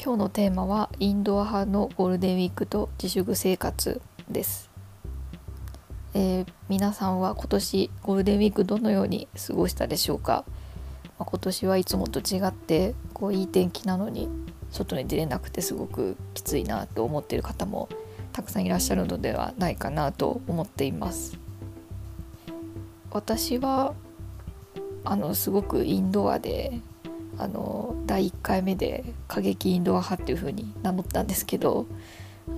今日のテーマはインドア派のゴールデンウィークと自粛生活です、えー皆さんは今年ゴールデンウィークどのように過ごしたでしょうか、まあ今年はいつもと違ってこういい天気なのに外に出れなくてすごくきついなと思っている方もたくさんいらっしゃるのではないかなと思っています。私はあのすごくインドアであの第1回目で過激インドア派っていう風に名乗ったんですけど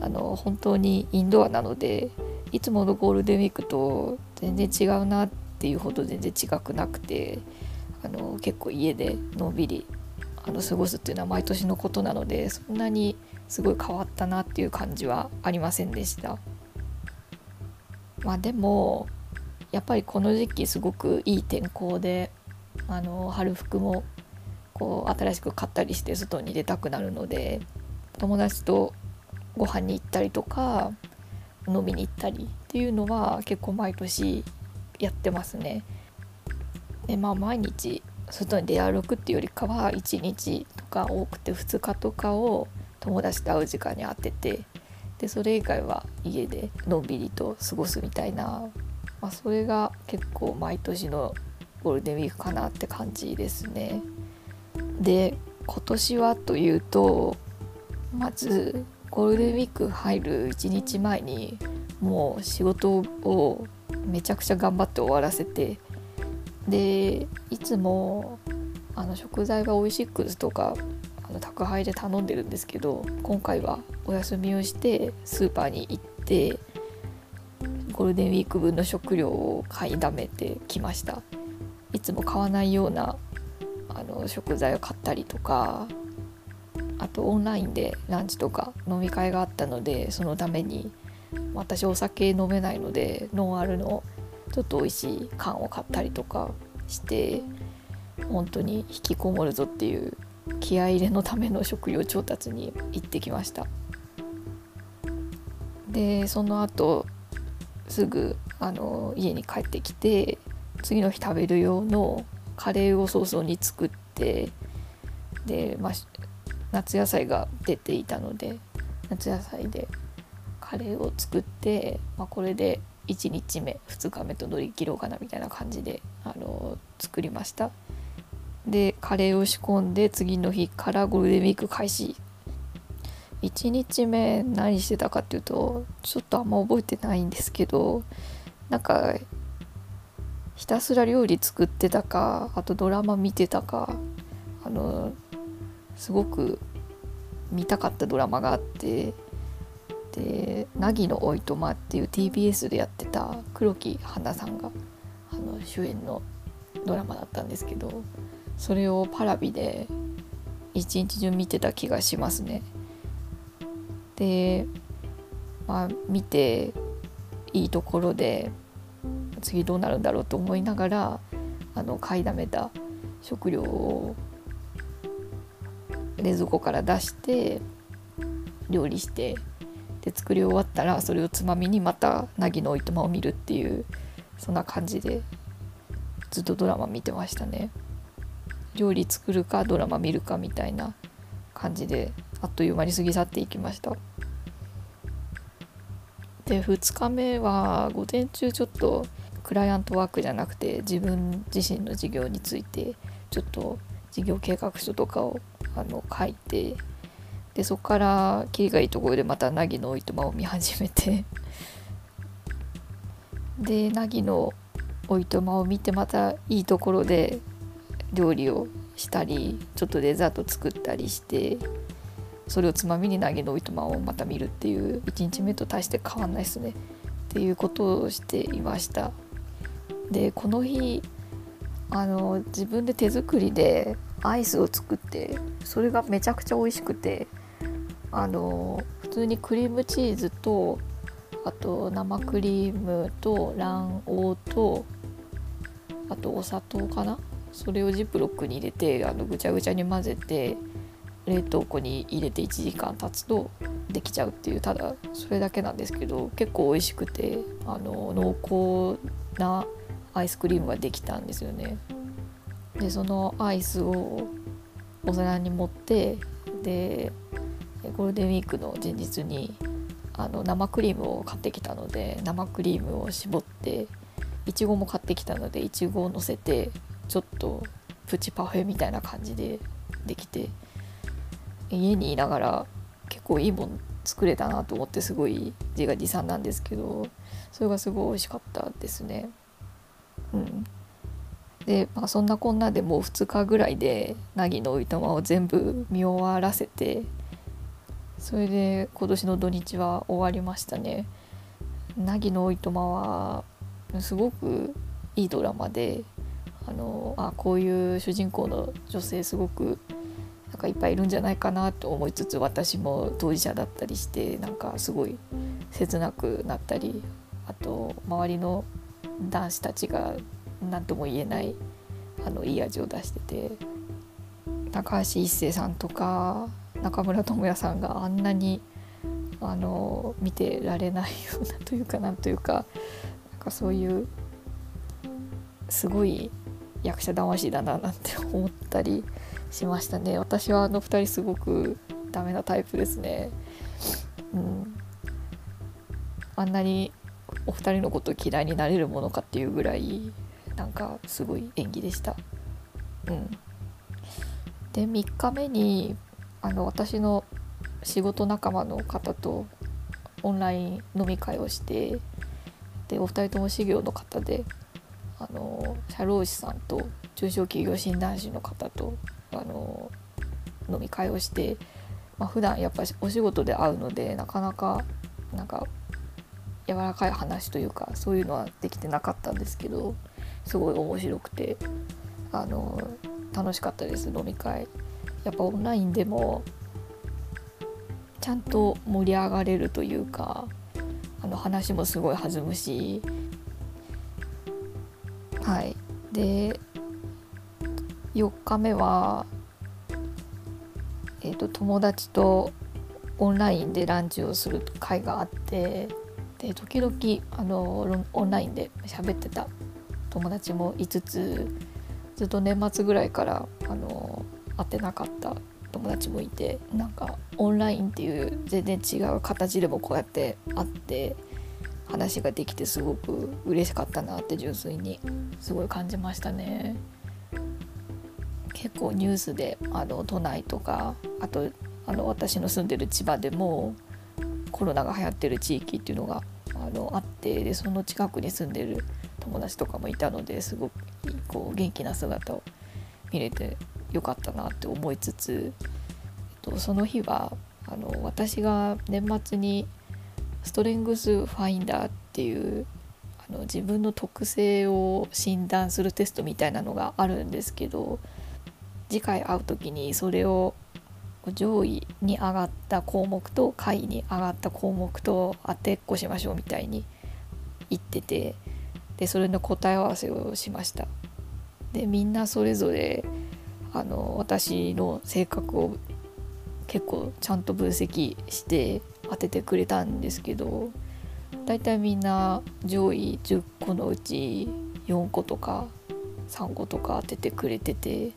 あの本当にインドアなのでいつものゴールデンウィークと全然違うなっていうほど全然違くなくてあの結構家でのんびりあの過ごすっていうのは毎年のことなのでそんなにすごい変わったなっていう感じはありませんでした。まあでもやっぱりこの時期すごくいい天候であの春服もこう新しく買ったりして外に出たくなるので友達とご飯に行ったりとか飲みに行ったりっていうのは結構毎年やってますね。でまあ毎日外に出歩くっていうよりかは1日とか多くて2日とかを友達と会う時間に当ててでそれ以外は家でのんびりと過ごすみたいな、まあ、それが結構毎年のゴールデンウィークかなって感じですね。で今年はというとまずゴールデンウィーク入る1日前にもう仕事をめちゃくちゃ頑張って終わらせてでいつもあの食材はオイシックスとかあの宅配で頼んでるんですけど今回はお休みをしてスーパーに行ってゴールデンウィーク分の食料を買いだめてきました。いつも買わないようなの食材を買ったりとかあとオンラインでランチとか飲み会があったのでそのために私お酒飲めないのでノンアルのちょっと美味しい缶を買ったりとかして本当に引きこもるぞっていう気合い入れのための食料調達に行ってきました。でその後すぐあの家に帰ってきて次の日食べる用のカレーを早々に作ってで、まあ、夏野菜が出ていたので夏野菜でカレーを作って、まあ、これで1日目2日目と乗り切ろうかなみたいな感じであの作りました。でカレーを仕込んで次の日からゴールデンウィーク開始。1日目何してたかっていうとちょっとあんま覚えてないんですけどなんかひたすら料理作ってたかあとドラマ見てたかあのすごく見たかったドラマがあってで「凪のおいとま」っていう TBS でやってた黒木華さんがあの主演のドラマだったんですけどそれをパラビで一日中見てた気がしますね。でまあ見ていいところで次どうなるんだろうと思いながらあの買いだめた食料を冷蔵庫から出して料理してで作り終わったらそれをつまみにまた凪のおいとまを見るっていうそんな感じでずっとドラマ見てましたね。料理作るかドラマ見るかみたいな感じであっという間に過ぎ去っていきました。で2日目は午前中ちょっとクライアントワークじゃなくて自分自身の事業についてちょっと事業計画書とかをあの書いてでそこからキリがいいところでまた凪のおいとまを見始めて で凪のおいとまを見てまたいいところで料理をしたりちょっとデザート作ったりしてそれをつまみに凪のおいとまをまた見るっていう1日目と大して変わんないですね。っていうことをしていました。でこの日あの自分で手作りでアイスを作ってそれがめちゃくちゃ美味しくてあの普通にクリームチーズとあと生クリームと卵黄とあとお砂糖かな？それをジップロックに入れてあのぐちゃぐちゃに混ぜて冷凍庫に入れて1時間経つとできちゃうっていうただそれだけなんですけど結構美味しくてあの濃厚なアイスクリームができたんですよね。でそのアイスをお皿に盛ってでゴールデンウィークの前日にあの生クリームを買ってきたので生クリームを絞っていちごも買ってきたのでいちごをのせてちょっとプチパフェみたいな感じでできて家にいながら結構いいもん作れたなと思ってすごい自画自賛なんですけどそれがすごい美味しかったですね。うん、で、まあ、そんなこんなでもう2日ぐらいで凪のおいとまを全部見終わらせてそれで今年の土日は終わりましたね。凪のおいとまはすごくいいドラマであのあこういう主人公の女性すごくなんかいっぱいいるんじゃないかなと思いつつ私も当事者だったりしてなんかすごい切なくなったりあと周りの男子たちが何とも言えないあのいい味を出してて高橋一生さんとか中村倫也さんがあんなにあの見てられないようなというかなんというかなんかそういうすごい役者魂だななんて思ったりしましたね。私はあの2人すごくダメなタイプですね。うん。あんなにお二人のこと嫌いになれるものかっていうぐらいなんかすごい演技でした。うん。で3日目にあの私の仕事仲間の方とオンライン飲み会をしてでお二人とも修行の方であの社労士さんと中小企業診断士の方とあの飲み会をして、まあ、普段やっぱお仕事で会うのでなかなかなんか柔らかい話というかそういうのはできてなかったんですけどすごい面白くてあの楽しかったです飲み会。やっぱオンラインでもちゃんと盛り上がれるというかあの話もすごい弾むしはいで4日目は、えーと、友達とオンラインでランチをする会があってで時々あのオンラインで喋ってた友達も5つずっと年末ぐらいからあの会ってなかった友達もいてなんかオンラインっていう全然違う形でもこうやって会って話ができてすごく嬉しかったなって純粋にすごい感じましたね。結構ニュースであの都内とかあとあの私の住んでる千葉でもコロナが流行ってる地域っていうのがあのあってでその近くに住んでる友達とかもいたのですごくこう元気な姿を見れてよかったなって思いつつ、えっと、その日はあの私が年末にストレングスファインダーっていうあの自分の特性を診断するテストみたいなのがあるんですけど次回会う時にそれを上位に上がった項目と下位に上がった項目と当てっこしましょうみたいに言っててでそれの答え合わせをしました。でみんなそれぞれあの私の性格を結構ちゃんと分析して当ててくれたんですけどだいたいみんな上位10個のうち4個とか3個とか当ててくれてて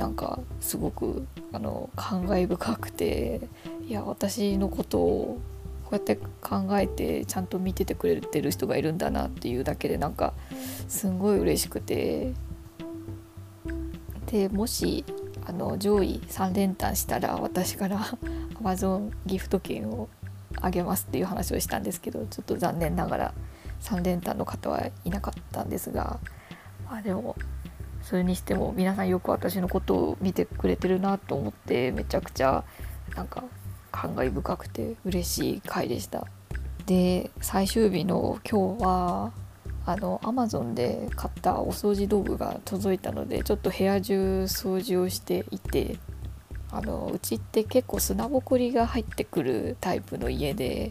なんかすごくあの感慨深くていや私のことをこうやって考えてちゃんと見ててくれてる人がいるんだなっていうだけでなんかすんごい嬉しくてでもしあの上位3連単したら私から Amazon ギフト券をあげますっていう話をしたんですけどちょっと残念ながら3連単の方はいなかったんですがまあでもそれにしても皆さんよく私のことを見てくれてるなと思ってめちゃくちゃなんか感慨深くて嬉しい回でした。で最終日の今日はあのアマゾンで買ったお掃除道具が届いたのでちょっと部屋中掃除をしていてあのうちって結構砂ぼこりが入ってくるタイプの家で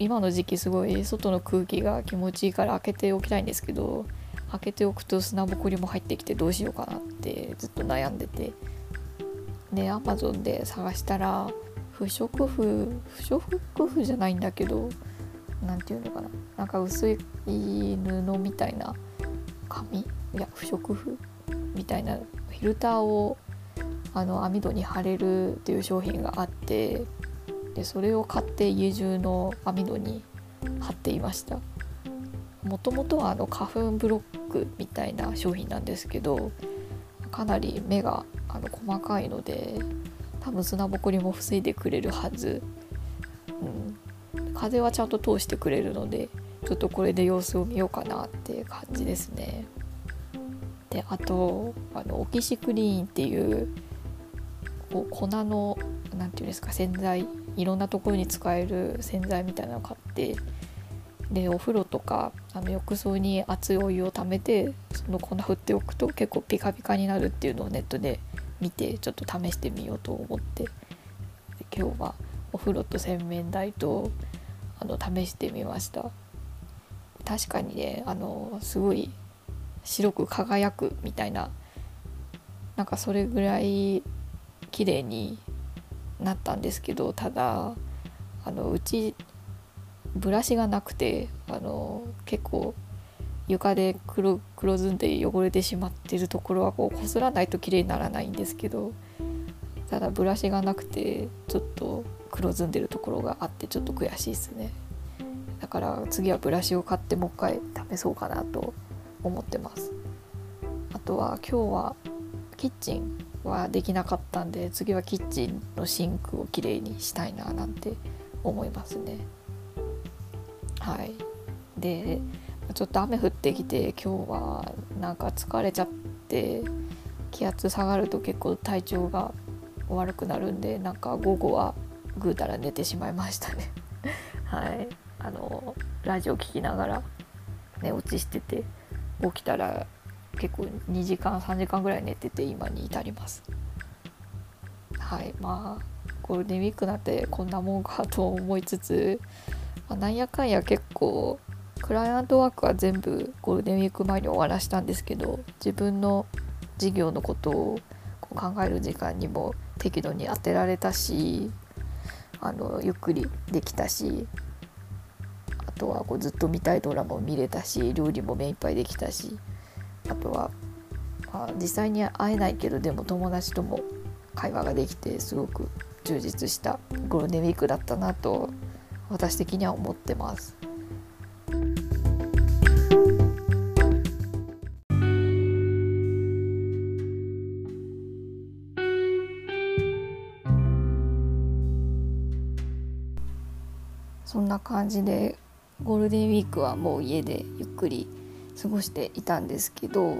今の時期すごい外の空気が気持ちいいから開けておきたいんですけど開けておくと砂ぼこりも入ってきてどうしようかなってずっと悩んでて。でアマゾンで探したら不織布不織布じゃないんだけど何て言うのかな。なんか薄い布みたいな紙いや不織布みたいなフィルターをあの網戸に貼れるっていう商品があってでそれを買って家中の網戸に貼っていました。もともとはあの花粉ブロックみたいな商品なんですけどかなり目があの細かいので多分砂ぼこりも防いでくれるはず、うん、風はちゃんと通してくれるのでちょっとこれで様子を見ようかなっていう感じですね。であとあのオキシクリーンっていうこう粉の何て言うんですか洗剤いろんなところに使える洗剤みたいなのを買ってでお風呂とかあの浴槽に熱いお湯をためてその粉振っておくと結構ピカピカになるっていうのをネットで見てちょっと試してみようと思って。今日はお風呂と洗面台とあの試してみました。確かにねあのすごい白く輝くみたいななんかそれぐらい綺麗になったんですけどただあのうちブラシがなくてあの結構床で黒黒ずんで汚れてしまってるところはこうこすらないと綺麗にならないんですけどただブラシがなくてちょっと黒ずんでるところがあってちょっと悔しいですね。だから次はブラシを買ってもう一回試そうかなと思ってます。あとは今日はキッチンはできなかったんで次はキッチンのシンクをきれいにしたいななんて思いますね。はい。でちょっと雨降ってきて今日はなんか疲れちゃって気圧下がると結構体調が悪くなるんでなんか午後はぐうたら寝てしまいましたね。はい。あのラジオ聴きながら寝落ちしてて起きたら結構2時間3時間ぐらい寝てて今に至ります。はい。まあゴールデンウィークなんてこんなもんかと思いつつ、まあ、なんやかんや結構クライアントワークは全部ゴールデンウィーク前に終わらしたんですけど自分の事業のことを考える時間にも適度に当てられたしあのゆっくりできたしあとはこうずっと見たいドラマも見れたし料理も目いっぱいできたしあとは、まあ、実際に会えないけどでも友達とも会話ができてすごく充実したゴールデンウィークだったなと私的には思ってます。そんな感じでゴールデンウィークはもう家でゆっくり過ごしていたんですけど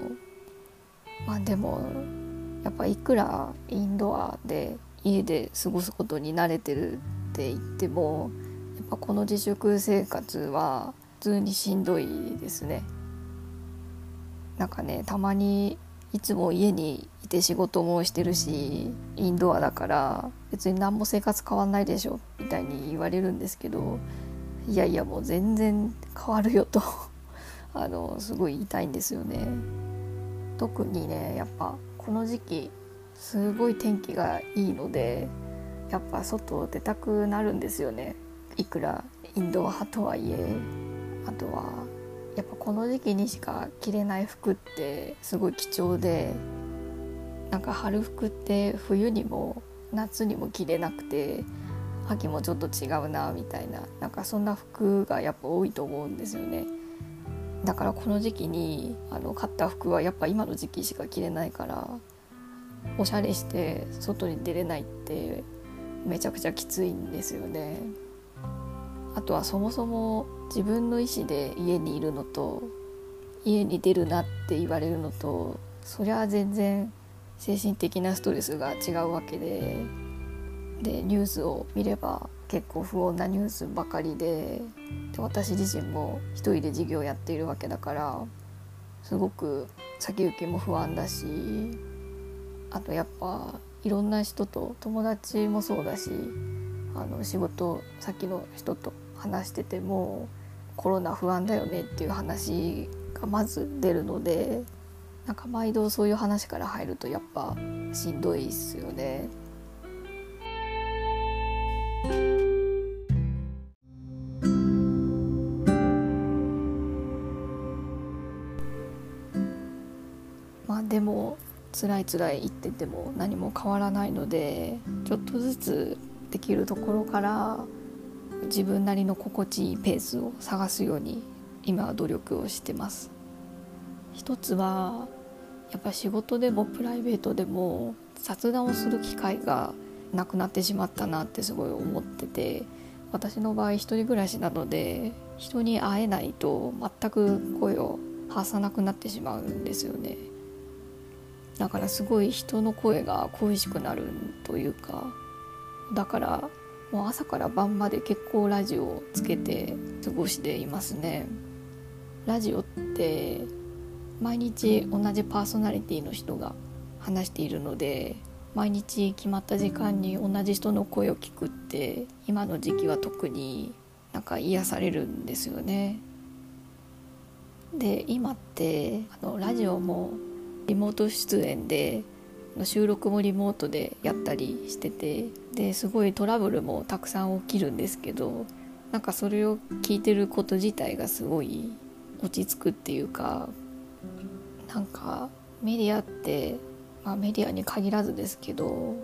まあでもやっぱいくらインドアで家で過ごすことに慣れてるって言ってもこの自粛生活は普通にしんどいですね。なんかねたまにいつも家にいて仕事もしてるしインドアだから別に何も生活変わんないでしょみたいに言われるんですけどいやいやもう全然変わるよと あのすごい言いたいんですよね。特にねやっぱこの時期すごい天気がいいのでやっぱ外出たくなるんですよねいくらインドア派とはいえあとはやっぱこの時期にしか着れない服ってすごい貴重でなんか春服って冬にも夏にも着れなくて秋もちょっと違うなみたいななんかそんな服がやっぱ多いと思うんですよね。だからこの時期にあの買った服はやっぱ今の時期しか着れないからおしゃれして外に出れないってめちゃくちゃきついんですよね。あとはそもそも自分の意思で家にいるのと家に出るなって言われるのとそりゃ全然精神的なストレスが違うわけででニュースを見れば結構不穏なニュースばかりでで私自身も一人で事業やっているわけだからすごく先行きも不安だしあとやっぱいろんな人と友達もそうだしあの仕事先の人と話しててもコロナ不安だよねっていう話がまず出るのでなんか毎度そういう話から入るとやっぱしんどいっすよね。まあでも辛い辛い言ってても何も変わらないのでちょっとずつできるところから自分なりの心地いいペースを探すように今は努力をしてます。一つはやっぱ仕事でもプライベートでも雑談をする機会がなくなってしまったなってすごい思ってて私の場合一人暮らしなので人に会えないと全く声を発さなくなってしまうんですよね。だからすごい人の声が恋しくなるというかだからもう朝から晩まで結構ラジオをつけて過ごしていますねラジオって毎日同じパーソナリティの人が話しているので毎日決まった時間に同じ人の声を聞くって今の時期は特になんか癒されるんですよね。で今ってあのラジオもリモート出演で収録もリモートでやったりしててですごいトラブルもたくさん起きるんですけどなんかそれを聞いてること自体がすごい落ち着くっていうかなんかメディアって、まあ、メディアに限らずですけど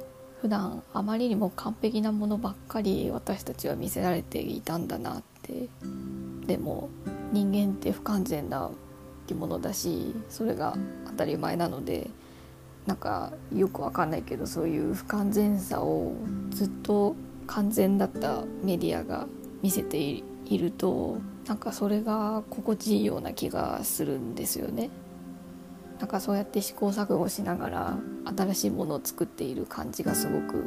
普段あまりにも完璧なものばっかり私たちは見せられていたんだなって。でも人間って不完全な生き物だしそれが当たり前なのでなんかよくわかんないけどそういう不完全さをずっと完全だったメディアが見せているとなんかそれが心地いいような気がするんですよね。なんかそうやって試行錯誤しながら新しいものを作っている感じがすごく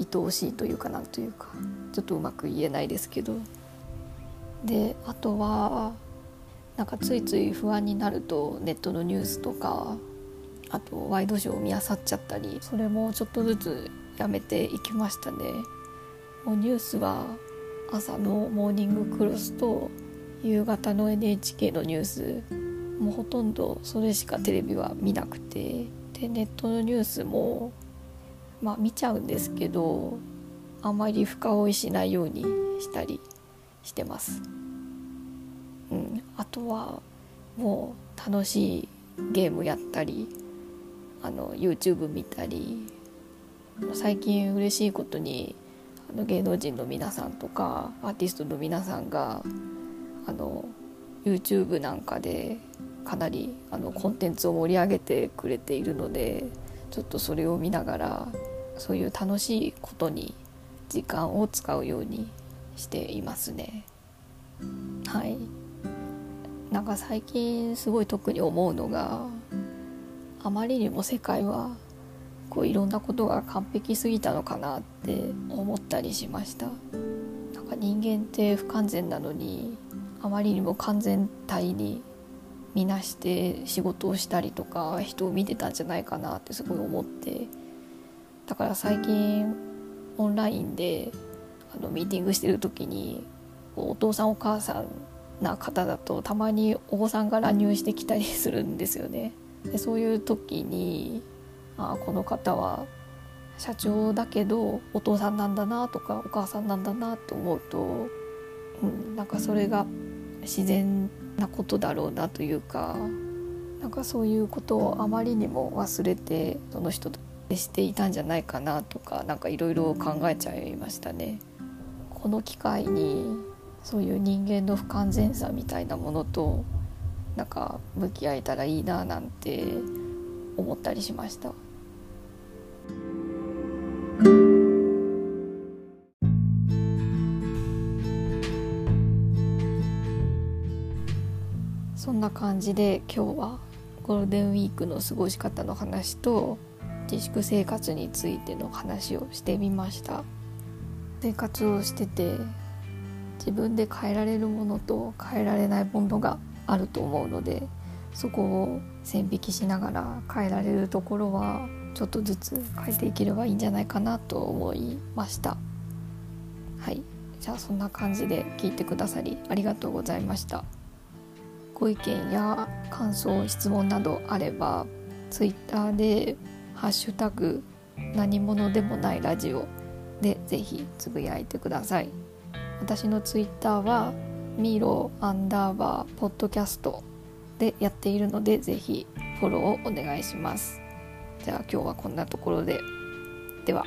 愛おしいというかなんというかちょっとうまく言えないですけどであとはなんかついつい不安になるとネットのニュースとかあとワイドショーを見漁っちゃったりそれもちょっとずつやめていきましたねもうニュースは朝のモーニングクロスと夕方の NHK のニュースもうほとんどそれしかテレビは見なくてでネットのニュースもまあ見ちゃうんですけどあまり深追いしないようにしたりしてます。うん、あとはもう楽しいゲームやったりあの YouTube 見たり最近嬉しいことにあの芸能人の皆さんとかアーティストの皆さんがあの YouTube なんかでかなりあのコンテンツを盛り上げてくれているのでちょっとそれを見ながらそういう楽しいことに時間を使うようにしていますね。はいなんか最近すごい特に思うのがあまりにも世界はこういろんなことが完璧すぎたのかなって思ったりしましたなんか人間って不完全なのにあまりにも完全体に見なして仕事をしたりとか人を見てたんじゃないかなってすごい思ってだから最近オンラインであのミーティングしてる時にお父さんお母さんな方だとたまにお子さんが乱入してきたりするんですよね。でそういう時にあこの方は社長だけどお父さんなんだなとかお母さんなんだなって思うと、うん、なんかそれが自然なことだろうなというかなんかそういうことをあまりにも忘れてその人と接していたんじゃないかなとか何かいろいろ考えちゃいましたね。この機会にそういう人間の不完全さみたいなものとなんか向き合えたらいいななんて思ったりしました。そんな感じで今日はゴールデンウィークの過ごし方の話と自粛生活についての話をしてみました生活をしてて自分で変えられるものと変えられないものがあると思うのでそこを線引きしながら変えられるところはちょっとずつ変えていければいいんじゃないかなと思いました。はい。じゃあそんな感じで聞いてくださりありがとうございました。ご意見や感想質問などあれば Twitter で「ハッシュタグ何者でもないラジオ」でぜひつぶやいてください。私の Twitter はミロアンダーバーポッドキャストでやっているのでぜひフォローをお願いします。じゃあ今日はこんなところで。では。